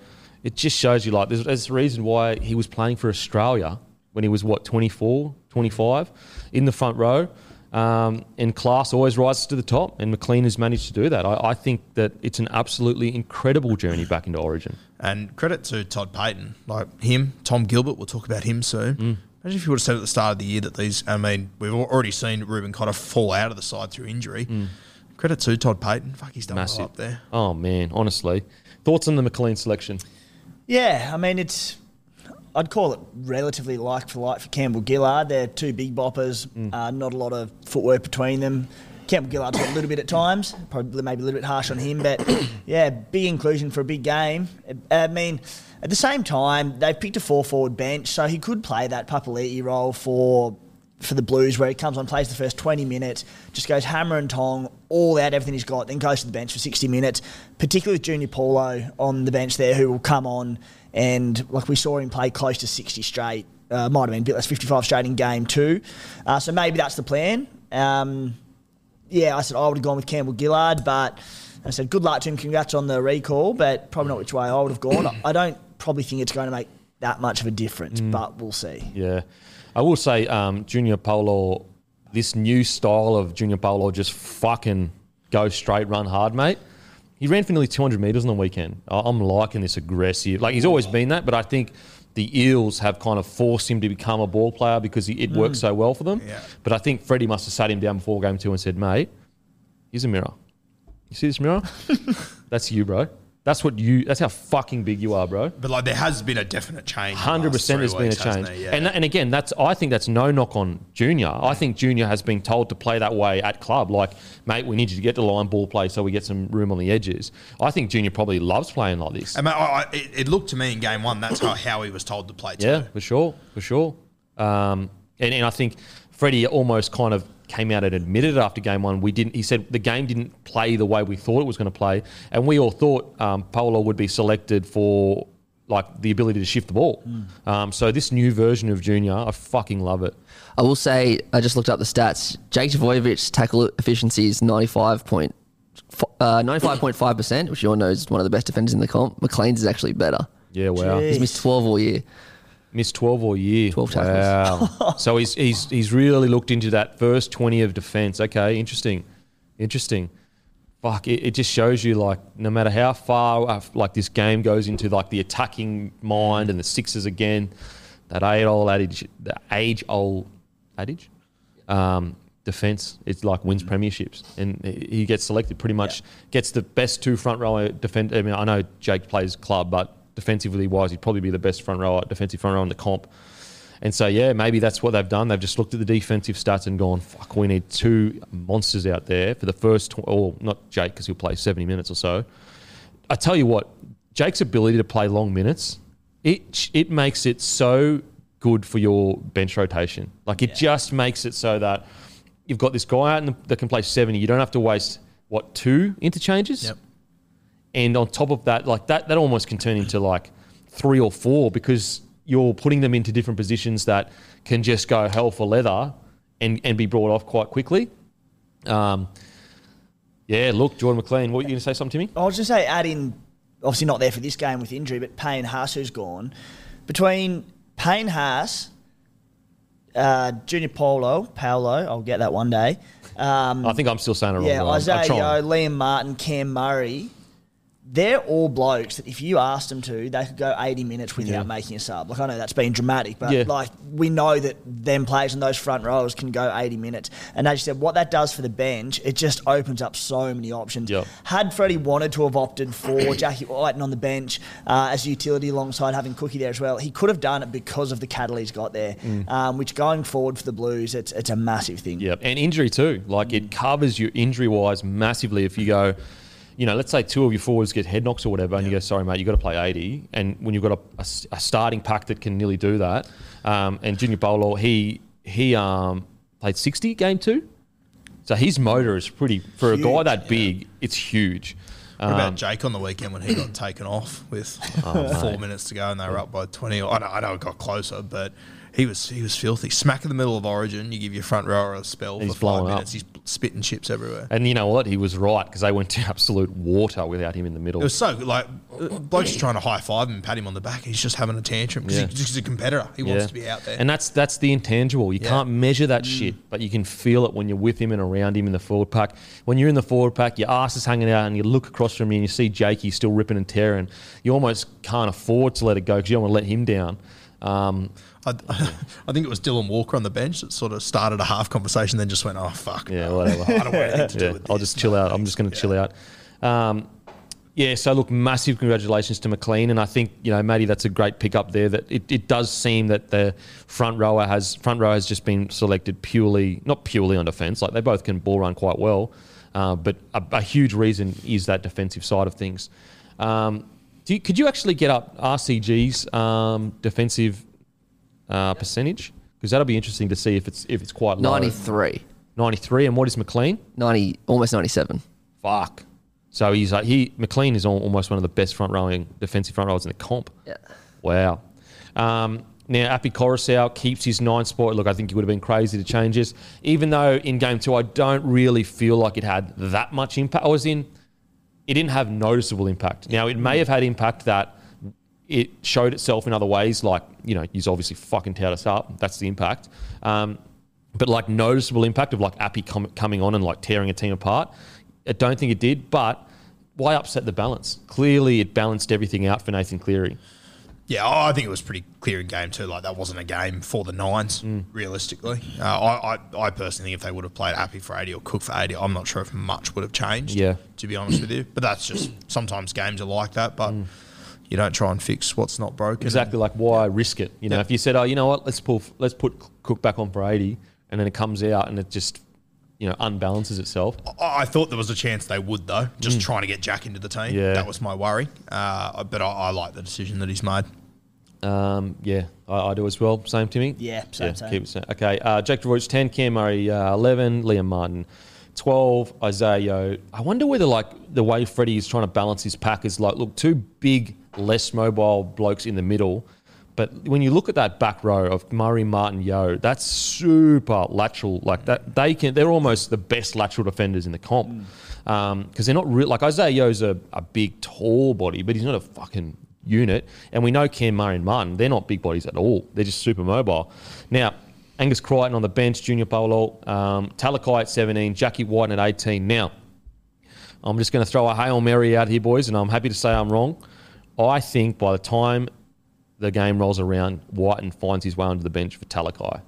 Speaker 1: It just shows you like there's, there's a reason why he was playing for Australia when he was what 24, 25 in the front row. Um, and class always rises to the top, and McLean has managed to do that. I, I think that it's an absolutely incredible journey back into Origin.
Speaker 2: And credit to Todd Payten, like him, Tom Gilbert. We'll talk about him soon.
Speaker 1: Mm.
Speaker 2: Imagine if you would have said at the start of the year that these. I mean, we've already seen Reuben Cotter fall out of the side through injury. Credit to Todd Payten. Fuck, he's done well
Speaker 1: Mm.
Speaker 2: Up there.
Speaker 1: Oh man, honestly, thoughts on the McLean selection?
Speaker 3: Yeah, I mean it's. I'd call it relatively like for like for Campbell Gillard. They're two big boppers. Uh, not a lot of footwork between them. Campbell Gillard's got a little bit at times, probably maybe a little bit harsh on him, but yeah, big inclusion for a big game. I mean, at the same time, they've picked a four forward bench, so he could play that Papali'i role for for the Blues, where he comes on, plays the first 20 minutes, just goes hammer and tong, all out, everything he's got, then goes to the bench for 60 minutes, particularly with Junior Paulo on the bench there, who will come on and, like we saw him play close to 60 straight, uh, might have been a bit less 55 straight in game two. Uh, so maybe that's the plan. Um, yeah, I said I would have gone with Campbell Gillard, but I said good luck to him. Congrats on the recall, but probably not which way I would have gone. I don't probably think it's going to make that much of a difference, but we'll see.
Speaker 1: Yeah, I will say, um, Junior Polo, this new style of Junior Polo, just fucking go straight, run hard, mate. He ran for nearly 200 metres on the weekend. I'm liking this aggressive. Like he's always been that, but I think the Eels have kind of forced him to become a ball player because he, it hmm. works so well for them.
Speaker 2: Yeah.
Speaker 1: But I think Freddie must have sat him down before game two and said, "Mate, here's a mirror. You see this mirror? that's you, bro. That's what you. That's how fucking big you are, bro."
Speaker 2: But like, there has been a definite change.
Speaker 1: Hundred percent, there's been a change.
Speaker 2: Yeah.
Speaker 1: and and again, that's I think that's no knock on Junior. I think Junior has been told to play that way at club. Like, mate, we need you to get the line ball play so we get some room on the edges. I think Junior probably loves playing like this.
Speaker 2: I mean, I, I, it, it looked to me in game one that's how, how he was told to play too.
Speaker 1: Yeah, for sure, for sure. Um, and, and I think Freddie almost kind of came out and admitted after game one. We didn't. He said the game didn't play the way we thought it was going to play, and we all thought um, Polo would be selected for like the ability to shift the ball. Um, so this new version of Junior, I fucking love it.
Speaker 4: I will say, I just looked up the stats. Jake Trbojevic's tackle efficiency is 95 point, uh, 95.5%, which you all know is one of the best defenders in the comp. McLean's is actually better.
Speaker 1: Yeah, wow.
Speaker 3: Gee.
Speaker 4: He's missed 12 all year.
Speaker 1: Missed 12 all year.
Speaker 4: 12 tackles.
Speaker 1: Wow. so he's, he's, he's really looked into that first 20 of defence. Okay, interesting. Interesting. Fuck, it, it just shows you, like, no matter how far, uh, like, this game goes into, like, the attacking mind and the sixes again, that age-old adage, the age-old adage, um, defence, it's like wins premierships. And he gets selected pretty much, gets the best two front row defend. I mean, I know Jake plays club, but defensively wise, he'd probably be the best front rower, defensive front row in the comp. And so, yeah, maybe that's what they've done. They've just looked at the defensive stats and gone, fuck, we need two monsters out there for the first, tw- or not Jake, because he'll play 70 minutes or so. I tell you what, Jake's ability to play long minutes, it, it makes it so good for your bench rotation. Like, it just makes it so that you've got this guy out in the, that can play 70. You don't have to waste, what, two interchanges?
Speaker 2: Yep.
Speaker 1: And on top of that, like that, that almost can turn into like three or four because you're putting them into different positions that can just go hell for leather and, and be brought off quite quickly. Um, yeah, look, Jordan McLean, what are you going to say something to me?
Speaker 3: I was just say add in, obviously not there for this game with injury, but Payne Haas who's gone. Between Payne Haas, uh, Junior Polo, Paolo, I'll get that one day. Um,
Speaker 1: I think I'm still saying it wrong.
Speaker 3: yeah,
Speaker 1: but I'm- I'm
Speaker 3: Isaiah. Liam Martin, Cam Murray. They're all blokes that if you asked them to, they could go 80 minutes without
Speaker 1: Yeah.
Speaker 3: making a sub. Like I know that's been dramatic, but
Speaker 1: Yeah.
Speaker 3: like we know that them players in those front rows can go 80 minutes. And as you said, what that does for the bench, it just opens up so many options.
Speaker 1: Yep.
Speaker 3: Had Freddie wanted to have opted for Jackie Wighton on the bench uh, as a utility alongside having Cookie there as well, he could have done it because of the cattle he's got there. Um, which going forward for the Blues, it's it's a massive thing.
Speaker 1: Yep, and injury too. Like it covers you injury wise massively if you go, you know, let's say two of your forwards get head knocks or whatever, and you go, sorry, mate, you've got to play 80. And when you've got a starting pack that can nearly do that, um, and Junior Bolo, he he um, played 60 game two. So his motor is pretty, for a guy that big, it's huge.
Speaker 2: What
Speaker 1: Um,
Speaker 2: about Jake on the weekend when he got taken off with
Speaker 1: Oh,
Speaker 2: four minutes to go and they were up by twenty? I know, I know it got closer, but he was he was filthy. Smack in the middle of Origin, you give your front rower a spell
Speaker 1: He's
Speaker 2: for five
Speaker 1: blowing up.
Speaker 2: minutes. He's spitting chips everywhere.
Speaker 1: And you know what? He was right because they went to absolute water without him in the middle.
Speaker 2: It was so good. Like uh, blokes trying to high five him and pat him on the back. He's just having a tantrum because
Speaker 1: Yeah.
Speaker 2: he's a competitor. He wants to be out there.
Speaker 1: And that's that's the intangible. You
Speaker 2: Yeah.
Speaker 1: can't measure that shit, but you can feel it when you're with him and around him in the forward pack. When you're in the forward pack, your ass is hanging out and you look across from you and you see Jakey still ripping and tearing. You almost can't afford to let it go because you don't want to let him down. Um,
Speaker 2: I, I think it was Dylan Walker on the bench that sort of started a half conversation, then just went, "Oh fuck,
Speaker 1: yeah, whatever.
Speaker 2: I don't want anything to do
Speaker 1: yeah,
Speaker 2: with
Speaker 1: I'll
Speaker 2: this."
Speaker 1: just chill
Speaker 2: No,
Speaker 1: out. I'm just going to chill out. Um, yeah, so look, massive congratulations to McLean, and I think you know, Matty, that's a great pick up there. That it, it does seem that the front rower has front row has just been selected purely, not purely on defence. Like they both can ball run quite well, uh, but a, a huge reason is that defensive side of things. Um, do you, could you actually get up RCG's um, defensive uh, percentage? Because that'll be interesting to see if it's if it's quite low.
Speaker 4: 93,
Speaker 1: 93, and what is McLean?
Speaker 4: 90, almost 97.
Speaker 1: Fuck. So he's like he McLean is almost one of the best front rowing defensive front rowers in the comp.
Speaker 4: Yeah.
Speaker 1: Wow. Um, now Api Koroisau keeps his nine spot. Look, I think he would have been crazy to change this. Even though in game two, I don't really feel like it had that much impact. I was in. It didn't have noticeable impact. Now it may have had impact that it showed itself in other ways, like you know, he's obviously fucking towed us up. That's the impact. Um, but like noticeable impact of like Api com- coming on and like tearing a team apart. I don't think it did. But why upset the balance? Clearly, it balanced everything out for Nathan Cleary.
Speaker 2: Yeah, I I think it was pretty clear in game two. Like that wasn't a game for the nines,
Speaker 1: Mm.
Speaker 2: realistically. Uh, I, I, I personally think if they would have played Api for eighty or Cook for eighty, I'm not sure if much would have changed.
Speaker 1: Yeah.
Speaker 2: to be honest with you. But that's just sometimes games are like that. But you don't try and fix what's not broken.
Speaker 1: Mm. Exactly like why risk it? You know,
Speaker 2: Yeah.
Speaker 1: if you said, "Oh, you know what? Let's pull, let's put Cook back on for 80," and then it comes out and it just, you know, unbalances itself.
Speaker 2: I I thought there was a chance they would though, just trying to get Jack into the team.
Speaker 1: Mm. Yeah.
Speaker 2: that was my worry. Uh, but I, I like the decision that he's made.
Speaker 1: Um, yeah, I, I do as well. Same, to me.
Speaker 3: Yeah, same, same.
Speaker 1: Keep it same. Okay, uh, Jake Trbojevic ten, Cam Murray uh, eleven, Liam Martin twelve, Isaah. Yeo. I wonder whether like the way Freddie is trying to balance his pack is like, look, two big, less mobile blokes in the middle. But when you look at that back row of Murray, Martin, Yeo, that's super lateral. Like that, they can. They're almost the best lateral defenders in the comp mm. um, because they're not real. Like Isaah Yeo's a, a big, tall body, but he's not a fucking unit. And we know Cam Murray and Martin, they're not big bodies at all. They're just super mobile. Now, Angus Crichton on the bench, Junior Paulo, um, Talakai at 17, Jackie Wighton at 18. Now, I'm just going to throw a Hail Mary out here, boys, and I'm happy to say I'm wrong. I think by the time the game rolls around, Wighton finds his way onto the bench for Talakai.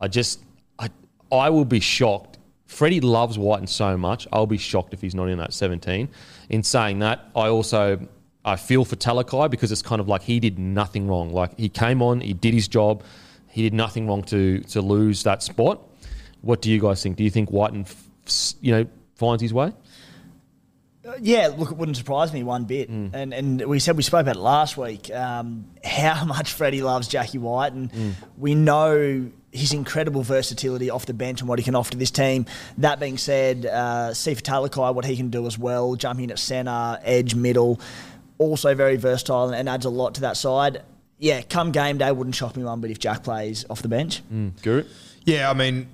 Speaker 1: I just, I, I will be shocked. Freddie loves Wighton so much. I'll be shocked if he's not in that 17. In saying that, I also I feel for Talakai because it's kind of like he did nothing wrong. Like he came on, he did his job, he did nothing wrong to to lose that spot. What do you guys think? Do you think Wighton, you know, finds his way?
Speaker 3: Yeah, look, it wouldn't surprise me one bit.
Speaker 1: Mm.
Speaker 3: And and we said we spoke about it last week. Um, how much Freddie loves Jackie Wighton, and
Speaker 1: Mm.
Speaker 3: we know his incredible versatility off the bench and what he can offer to this team. That being said, uh, see for Talakai what he can do as well, jumping at centre, edge, middle, also very versatile and adds a lot to that side. Yeah, come game day, wouldn't shock me one bit if Jack plays off the bench.
Speaker 1: Guru?
Speaker 2: Yeah, I mean,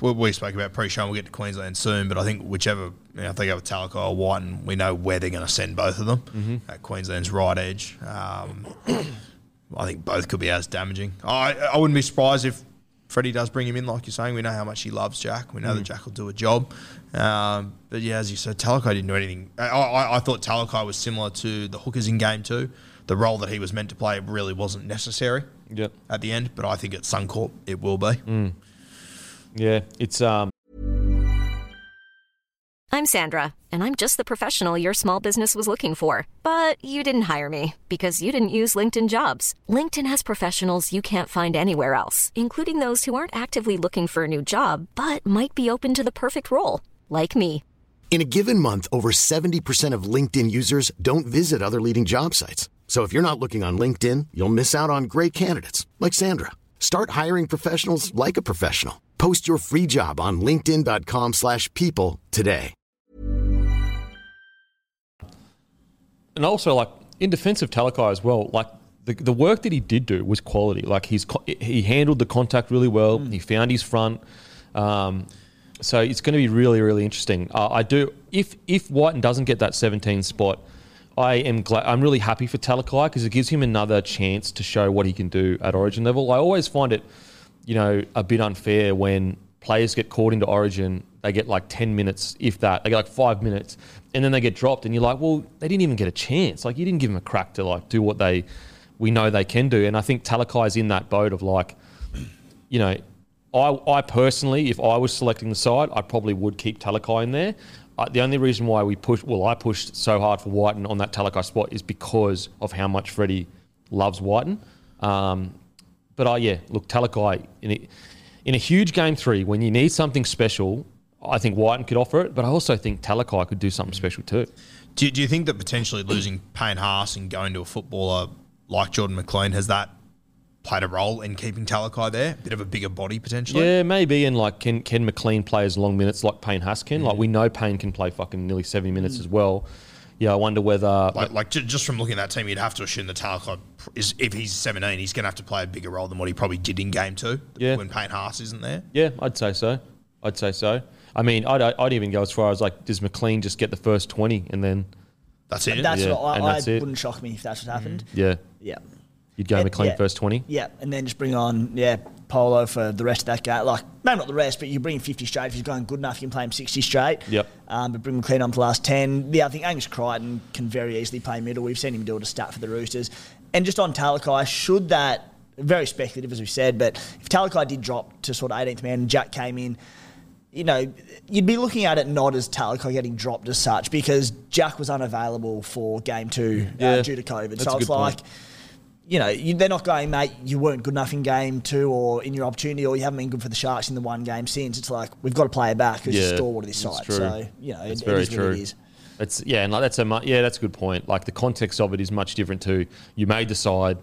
Speaker 2: we, we spoke about pre-show. and We'll get to Queensland soon, but I think whichever, you know, if they go with Talakai or Wighton, and we know where they're going to send both of them
Speaker 1: Mm-hmm.
Speaker 2: at Queensland's right edge. Um, I think both could be as damaging. I I wouldn't be surprised if Freddie does bring him in, like you're saying. We know how much he loves Jack. We know
Speaker 1: Mm.
Speaker 2: that Jack will do a job. Um, but yeah, as you said, Talakai didn't do anything. I, I, I thought Talakai was similar to the hookers in game two. The role that he was meant to play really wasn't necessary
Speaker 1: Yep.
Speaker 2: at the end, but I think at Suncorp it will be.
Speaker 1: Mm. Yeah, it's um,
Speaker 5: I'm Sandra, and I'm just the professional your small business was looking for. But you didn't hire me because you didn't use LinkedIn jobs. LinkedIn has professionals you can't find anywhere else, including those who aren't actively looking for a new job but might be open to the perfect role, like me.
Speaker 6: In a given month, over 70% of LinkedIn users don't visit other leading job sites. So if you're not looking on LinkedIn, you'll miss out on great candidates like Sandra. Start hiring professionals like a professional. Post your free job on linkedin.com/people slash people today.
Speaker 1: and also like in defense of Talakai as well, like the, the work that he did do was quality. Like he's he handled the contact really well. He found his front. Um, so it's going to be really really interesting. Uh, I do if if Wighton doesn't get that 17 spot. I am glad. I'm really happy for Talakai because it gives him another chance to show what he can do at Origin level. I always find it, you know, a bit unfair when players get called into Origin. They get like 10 minutes, if that. They get like five minutes, and then they get dropped, and you're like, well, they didn't even get a chance. Like you didn't give them a crack to like do what they, we know they can do. And I think Talakai's in that boat of like, you know, I, I personally, if I was selecting the side, I probably would keep Talakai in there. Uh, the only reason why we push, well, I pushed so hard for Wighton on that Talakai spot is because of how much Freddie loves Wighton. Um, but I, yeah, look, Talakai in a, in a huge game three when you need something special, I think Wighton could offer it. But I also think Talakai could do something special too.
Speaker 2: Do, do you think that potentially losing Payne Haas and going to a footballer like Jordan McLean has that played a role in keeping Talakai there? Bit of a bigger body potentially.
Speaker 1: Yeah, maybe. And like, can can McLean play as long minutes like Payne Haas can? Like, we mm. know Payne can play fucking nearly seventy minutes as well. Yeah, I wonder whether
Speaker 2: Like, like ju- just from looking at that team, you'd have to assume that Talakai is if he's 17, he's going to have to play a bigger role than what he probably did in game two.
Speaker 1: Yeah.
Speaker 2: when Payne Haas isn't there.
Speaker 1: Yeah, I'd say so. I'd say so. I mean, I'd, I'd even go as far as like, does McLean just get the first 20 and then,
Speaker 2: That's it.
Speaker 3: That's
Speaker 1: Yeah,
Speaker 3: what
Speaker 1: and
Speaker 3: I, I
Speaker 1: that's it.
Speaker 3: wouldn't shock me if that's what happened. Mm.
Speaker 1: yeah,
Speaker 3: Yeah.
Speaker 1: You'd go
Speaker 3: And-
Speaker 1: McLean
Speaker 3: yeah.
Speaker 1: first 20?
Speaker 3: Yeah, and then just bring on yeah Paulo for the rest of that game. Like maybe not the rest, but you bring him 50 straight. If he's going good enough, you can play him 60 straight.
Speaker 1: Yep.
Speaker 3: Um, but bring McLean on for the last 10. Yeah, I think Angus Crichton can very easily play middle. We've seen him do it a start for the Roosters. And just on Talakai, should that very speculative as we said, but if Talakai did drop to sort of 18th man and Jack came in. You know, you'd be looking at it not as Talakai getting dropped as such because Jack was unavailable for game two
Speaker 1: Yeah,
Speaker 3: uh, due to COVID.
Speaker 1: that's
Speaker 3: so it's
Speaker 1: like. point.
Speaker 3: You know, you, they're not going, mate, you weren't good enough in game two or in your opportunity or you haven't been good for the Sharks in the one game since. It's like, we've got to play it back because you're
Speaker 1: Yeah,
Speaker 3: stalwart of this side.
Speaker 1: true.
Speaker 3: So, you know,
Speaker 1: That's
Speaker 3: it,
Speaker 1: very
Speaker 3: it is
Speaker 1: true.
Speaker 3: what it is.
Speaker 1: It's yeah, and like that's a mu- yeah, that's a good point. Like the context of it is much different too. You made the side.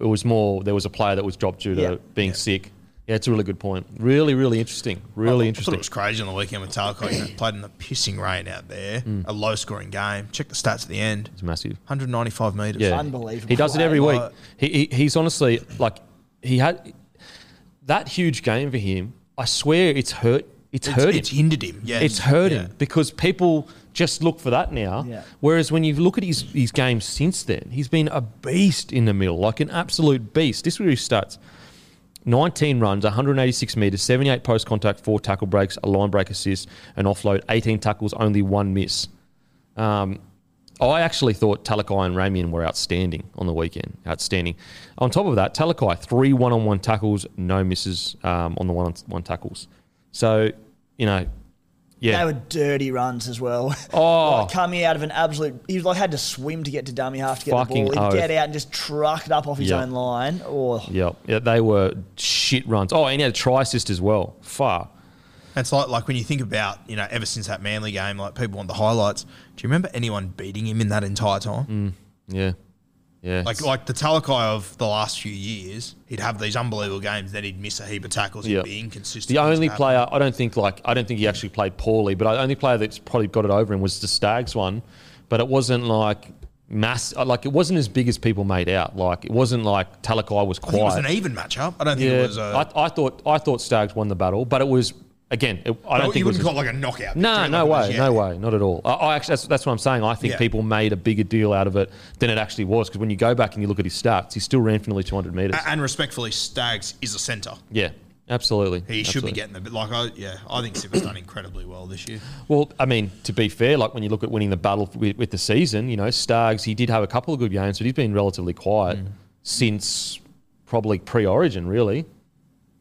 Speaker 1: It was more there was a player that was dropped due to
Speaker 3: Yeah.
Speaker 1: being sick. Yeah, it's a really good point. Really, really interesting. Really
Speaker 2: I thought
Speaker 1: interesting.
Speaker 2: it was crazy on the weekend with Talakai. You know, played in the pissing rain out there,
Speaker 1: Mm.
Speaker 2: a low scoring game. Check the stats at the end.
Speaker 1: It's massive.
Speaker 2: 195 metres.
Speaker 1: Yeah,
Speaker 3: Unbelievable.
Speaker 1: He does it every week. He, he he's honestly like he had that huge game for him. I swear it's hurt. It's,
Speaker 2: It's,
Speaker 1: hurt him.
Speaker 2: it's hindered him. Yeah.
Speaker 1: It's hurt
Speaker 2: Yeah.
Speaker 1: him because people just look for that now.
Speaker 3: Yeah.
Speaker 1: Whereas when you look at his, his games since then, he's been a beast in the middle, like an absolute beast. This is where he stats. 19 runs, 186 metres, 78 post contact, 4 tackle breaks, a line break assist, an offload, 18 tackles, only one miss. Um, I actually thought Talakai and Ramian were outstanding on the weekend. Outstanding. On top of that, Talakai, three one on one tackles, no misses um, on the one on one tackles. So, you know, yeah.
Speaker 3: They were dirty runs as well.
Speaker 1: Oh.
Speaker 3: like coming out of an absolute, he like had to swim to get to dummy half to get
Speaker 1: Fucking
Speaker 3: the ball. He'd
Speaker 1: oath.
Speaker 3: get out and just truck it up off his
Speaker 1: Yeah.
Speaker 3: own line. Oh. Or
Speaker 1: Yeah, yeah, they were shit runs. Oh, and he had a try assist as well. Far.
Speaker 2: It's like like when you think about you know ever since that Manly game, like people want the highlights. Do you remember anyone beating him in that entire time? Mm.
Speaker 1: Yeah, yeah.
Speaker 2: Like like the Talakai of the last few years, he'd have these unbelievable games, then he'd miss a heap of tackles. He'd
Speaker 1: Yeah.
Speaker 2: be inconsistent.
Speaker 1: the only player I don't think like I don't think he actually played poorly, but the only player that's probably got it over him was the Stags one. But it wasn't like mass. Like it wasn't as big as people made out. Like it wasn't like Talakai was
Speaker 2: think it was
Speaker 1: quiet.
Speaker 2: an even matchup. I don't think
Speaker 1: yeah,
Speaker 2: it was. A,
Speaker 1: I, I thought I thought Stags won the battle, but it was again. It, I don't think it was
Speaker 2: wouldn't
Speaker 1: as-
Speaker 2: call it like a knockout.
Speaker 1: No, no way,
Speaker 2: yeah.
Speaker 1: no way, not at all. I, I actually, that's, that's what I'm saying. I think
Speaker 2: Yeah.
Speaker 1: people made a bigger deal out of it than it actually was. Because when you go back and you look at his stats, he still ran for nearly 200 meters.
Speaker 2: And respectfully, Stags is a centre.
Speaker 1: yeah, absolutely.
Speaker 2: He should be getting a bit like I yeah. I think Siva's done incredibly well this year.
Speaker 1: Well, I mean, to be fair, like when you look at winning the battle with, with the season, you know, Stags, he did have a couple of good games, but he's been relatively quiet
Speaker 2: Mm.
Speaker 1: since probably pre-Origin, really.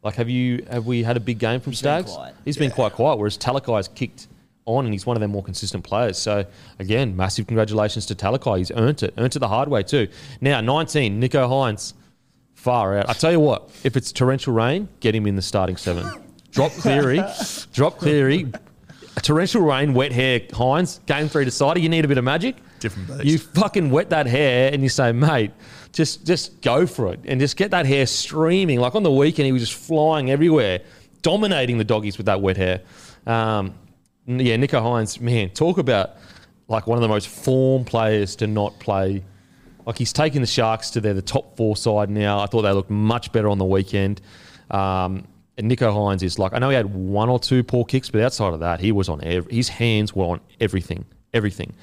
Speaker 1: Like, have you have we had a big game from
Speaker 3: been
Speaker 1: Stags?
Speaker 3: quiet.
Speaker 1: He's been quite quiet, whereas Talakai's kicked on and he's one of their more consistent players. So again, massive congratulations to Talakai. He's earned it, earned it the hard way too. Now, 19, Nicho Hynes, far out. I tell you what, if it's torrential rain, get him in the starting seven. Drop Cleary, drop Cleary, a torrential rain, wet hair, Hynes, game three decided. You need a bit of magic.
Speaker 2: Different beast.
Speaker 1: You fucking wet that hair and you say, mate, just just go for it and just get that hair streaming. Like on the weekend, he was just flying everywhere, dominating the doggies with that wet hair. Um, yeah, Nicho Hynes, man, talk about like one of the most form players to not play. Like he's taken the Sharks to their the top four side now. I thought they looked much better on the weekend. Um, and Nicho Hynes is like I know he had one or two poor kicks, but outside of that, he was on ev- his hands were on everything, everything.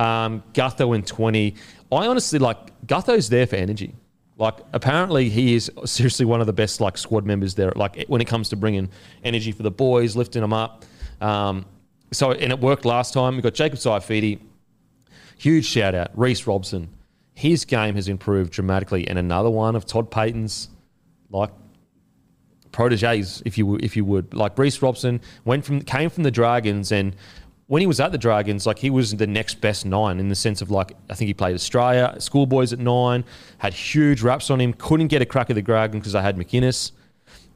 Speaker 1: Um, Gutho in twenty. I honestly like Gutho's there for energy. Like apparently he is seriously one of the best like squad members there. Like when it comes to bringing energy for the boys, lifting them up. Um, so and it worked last time. We got Jacob Saifiti. Huge shout out, Reece Robson. His game has improved dramatically, and another one of Todd Payten's like proteges, if you if you would. Like Reece Robson went from came from the Dragons, and when he was at the Dragons, like he was the next best nine in the sense of like I think he played Australia, schoolboys at nine, had huge raps on him, couldn't get a crack at the Dragons because they had McInnes.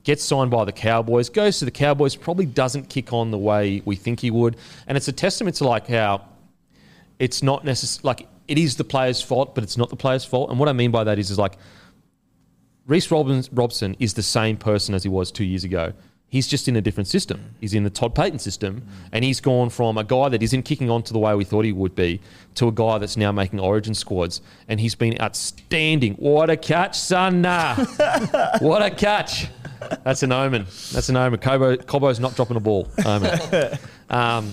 Speaker 1: Gets signed by the Cowboys, goes to the Cowboys, probably doesn't kick on the way we think he would, and it's a testament to like how it's not necessarily like it is the player's fault, but it's not the player's fault. And what I mean by that is, is like Reece Robson is the same person as he was two years ago. He's just in a different system. He's in the Todd Payten system, and he's gone from a guy that isn't kicking on to the way we thought he would be to a guy that's now making Origin squads, and he's been outstanding. What a catch, son! Nah. what a catch! That's an omen. That's an omen. Cobbo, Cobbo's not dropping a ball. Omen. Um,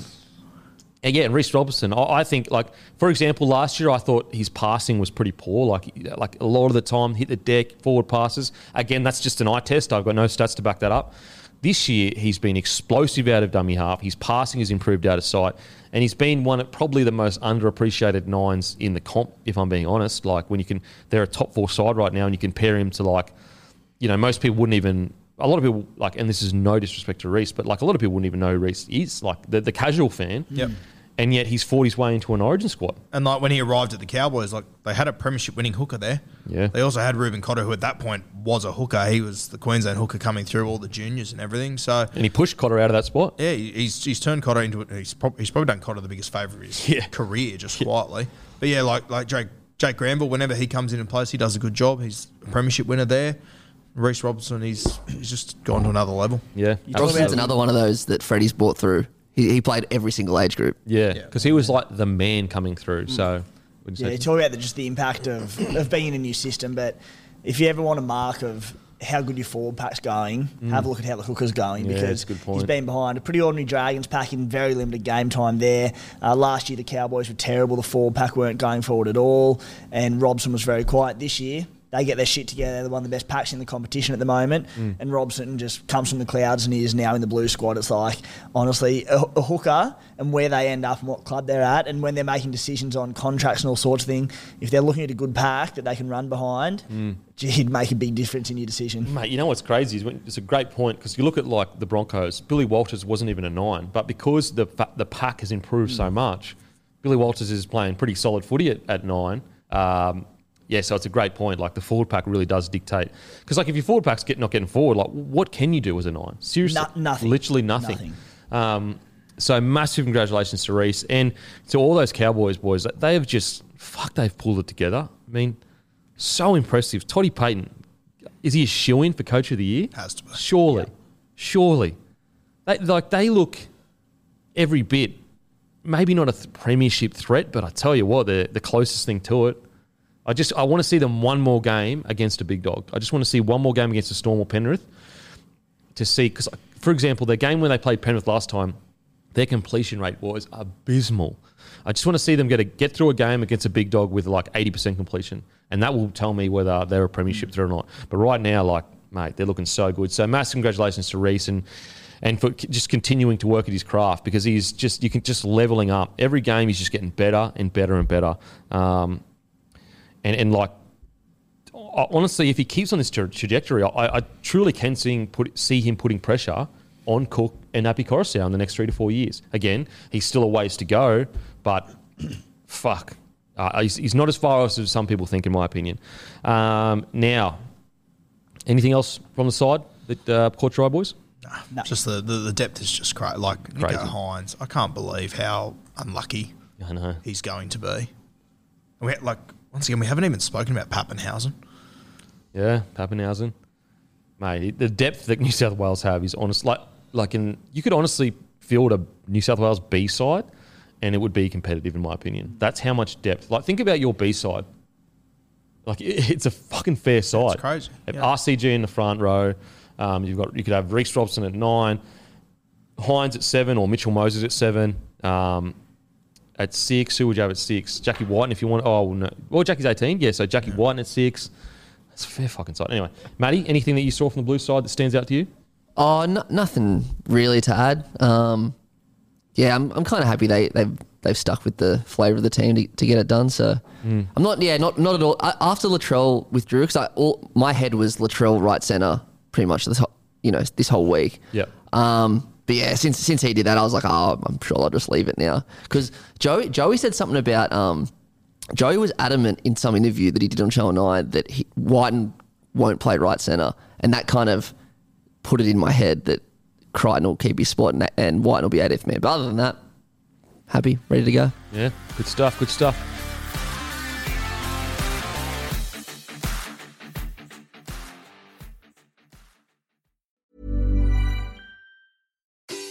Speaker 1: and yeah, and Reece Robertson, I, I think, like for example, last year I thought his passing was pretty poor. Like, like a lot of the time, hit the deck, forward passes. Again, that's just an eye test. I've got no stats to back that up. This year, he's been explosive out of dummy half. His passing has improved out of sight, and he's been one of probably the most underappreciated nines in the comp. If I'm being honest, like when you can, they're a top four side right now, and you compare him to like, you know, most people wouldn't even. A lot of people like, and this is no disrespect to Reece, but like a lot of people wouldn't even know Reece is. Like the, the casual fan.
Speaker 2: Yep.
Speaker 1: And yet he's fought his way into an Origin squad.
Speaker 2: And like when he arrived at the Cowboys, like they had a premiership winning hooker there.
Speaker 1: Yeah.
Speaker 2: They also had Reuben Cotter, who at that point was a hooker. He was the Queensland hooker coming through all the juniors and everything. So
Speaker 1: And he pushed Cotter out of that spot.
Speaker 2: yeah, he's he's turned Cotter into he's prob- he's probably done Cotter the biggest favour of his
Speaker 1: Yeah.
Speaker 2: career just quietly. But yeah, like like Jake Jake Granville, whenever he comes in and plays, he does a good job. He's a premiership winner there. Reece Robinson, he's he's just gone to another level.
Speaker 1: Yeah.
Speaker 4: Robson's another one of those that Freddie's brought through. He, he played every single age group.
Speaker 1: Yeah. Because he was like the man coming through. So, would you
Speaker 3: Yeah,
Speaker 1: say-
Speaker 3: you talk about the, just the impact of, of being in a new system, but if you ever want a mark of how good your forward pack's going, have a look at how the hooker's going
Speaker 1: Mm. Yeah,
Speaker 3: because
Speaker 1: that's a good point.
Speaker 3: he's been behind a pretty ordinary Dragons pack in very limited game time there. Uh, last year the Cowboys were terrible, the forward pack weren't going forward at all, and Robson was very quiet this year. They get their shit together. They're one of the best packs in the competition at the moment.
Speaker 1: Mm.
Speaker 3: And Robson just comes from the clouds and he is now in the blue squad. It's like, honestly, a, a hooker and where they end up and what club they're at, and when they're making decisions on contracts and all sorts of things, if they're looking at a good pack that they can run behind,
Speaker 1: Mm.
Speaker 3: gee, it'd make a big difference in your decision.
Speaker 1: Mate, you know what's crazy is when, it's a great point because you look at like the Broncos. Billy Walters wasn't even a nine, but because the fa- the pack has improved so much, Billy Walters is playing pretty solid footy at, at nine. Um, yeah, so it's a great point. Like the forward pack really does dictate because like if your forward pack's get, not getting forward, like what can you do as a nine? Seriously,
Speaker 3: No- nothing.
Speaker 1: Literally nothing.
Speaker 3: Nothing.
Speaker 1: Um, so massive congratulations to Reece and to all those Cowboys boys. They have just fuck. They've pulled it together. I mean, so impressive. Toddy Payten, is he a shoe in for Coach of the Year?
Speaker 2: Has to be.
Speaker 1: Surely, surely. They, like they look every bit. Maybe not a th- premiership threat, but I tell you what, they're the closest thing to it. I just I want to see them one more game against a big dog. I just want to see one more game against a Storm or Penrith to see because, for example, their game when they played Penrith last time, their completion rate was abysmal. I just want to see them get a, get through a game against a big dog with like eighty percent completion, and that will tell me whether they're a premiership threat or not. But right now, like mate, they're looking so good. So massive congratulations to Reece and and for just continuing to work at his craft because he's just you can just leveling up every game. He's just getting better and better and better. Um, and and like honestly, if he keeps on this tra- trajectory, I, I truly can see him, put, see him putting pressure on Cook and Api Koroisau in the next three to four years. Again, he's still a ways to go, but fuck, uh, he's, he's not as far off as some people think, in my opinion. Um, now, anything else from the side that uh, caught your eye, boys?
Speaker 3: No.
Speaker 2: Just the, the, the depth is just great. Like Nicho
Speaker 1: Crazy.
Speaker 2: Hynes, I can't believe how unlucky
Speaker 1: I know.
Speaker 2: he's going to be. And we like once again, we haven't even spoken about Papenhuyzen.
Speaker 1: Yeah, Papenhuyzen. Mate, the depth that New South Wales have is honest. Like, like in you could honestly field a New South Wales B side, and it would be competitive in my opinion. That's how much depth. Like, think about your B side. Like, it- it's a fucking fair side.
Speaker 2: crazy, yeah.
Speaker 1: RCG in the front row. Um, you've got you could have Reece Robson at nine, Hynes at seven, or Mitchell Moses at seven. Um, at six, who would you have at six? Jackie Wighton, if you want. Oh no, well Jackie's eighteen. Yeah, so Jackie Wighton at six. That's a fair fucking side. Anyway, Matty, anything that you saw from the blue side that stands out to you?
Speaker 4: Oh, no, nothing really to add. Um, yeah, I'm, I'm kind of happy they they've they've stuck with the flavour of the team to, to get it done. So I'm not yeah not not at all. I, after Latrell withdrew, because all my head was Latrell right centre pretty much this whole, you know this whole week.
Speaker 1: Yeah.
Speaker 4: Um, but yeah, since since he did that, I was like, oh, I'm sure I'll just leave it now. Because Joey Joey said something about um, Joey was adamant in some interview that he did on Channel Nine that he, Wighton won't play right centre, and that kind of put it in my head that Crichton will keep his spot and, and Wighton will be 80th man. But other than that, happy, ready to go.
Speaker 1: Yeah, good stuff. Good stuff.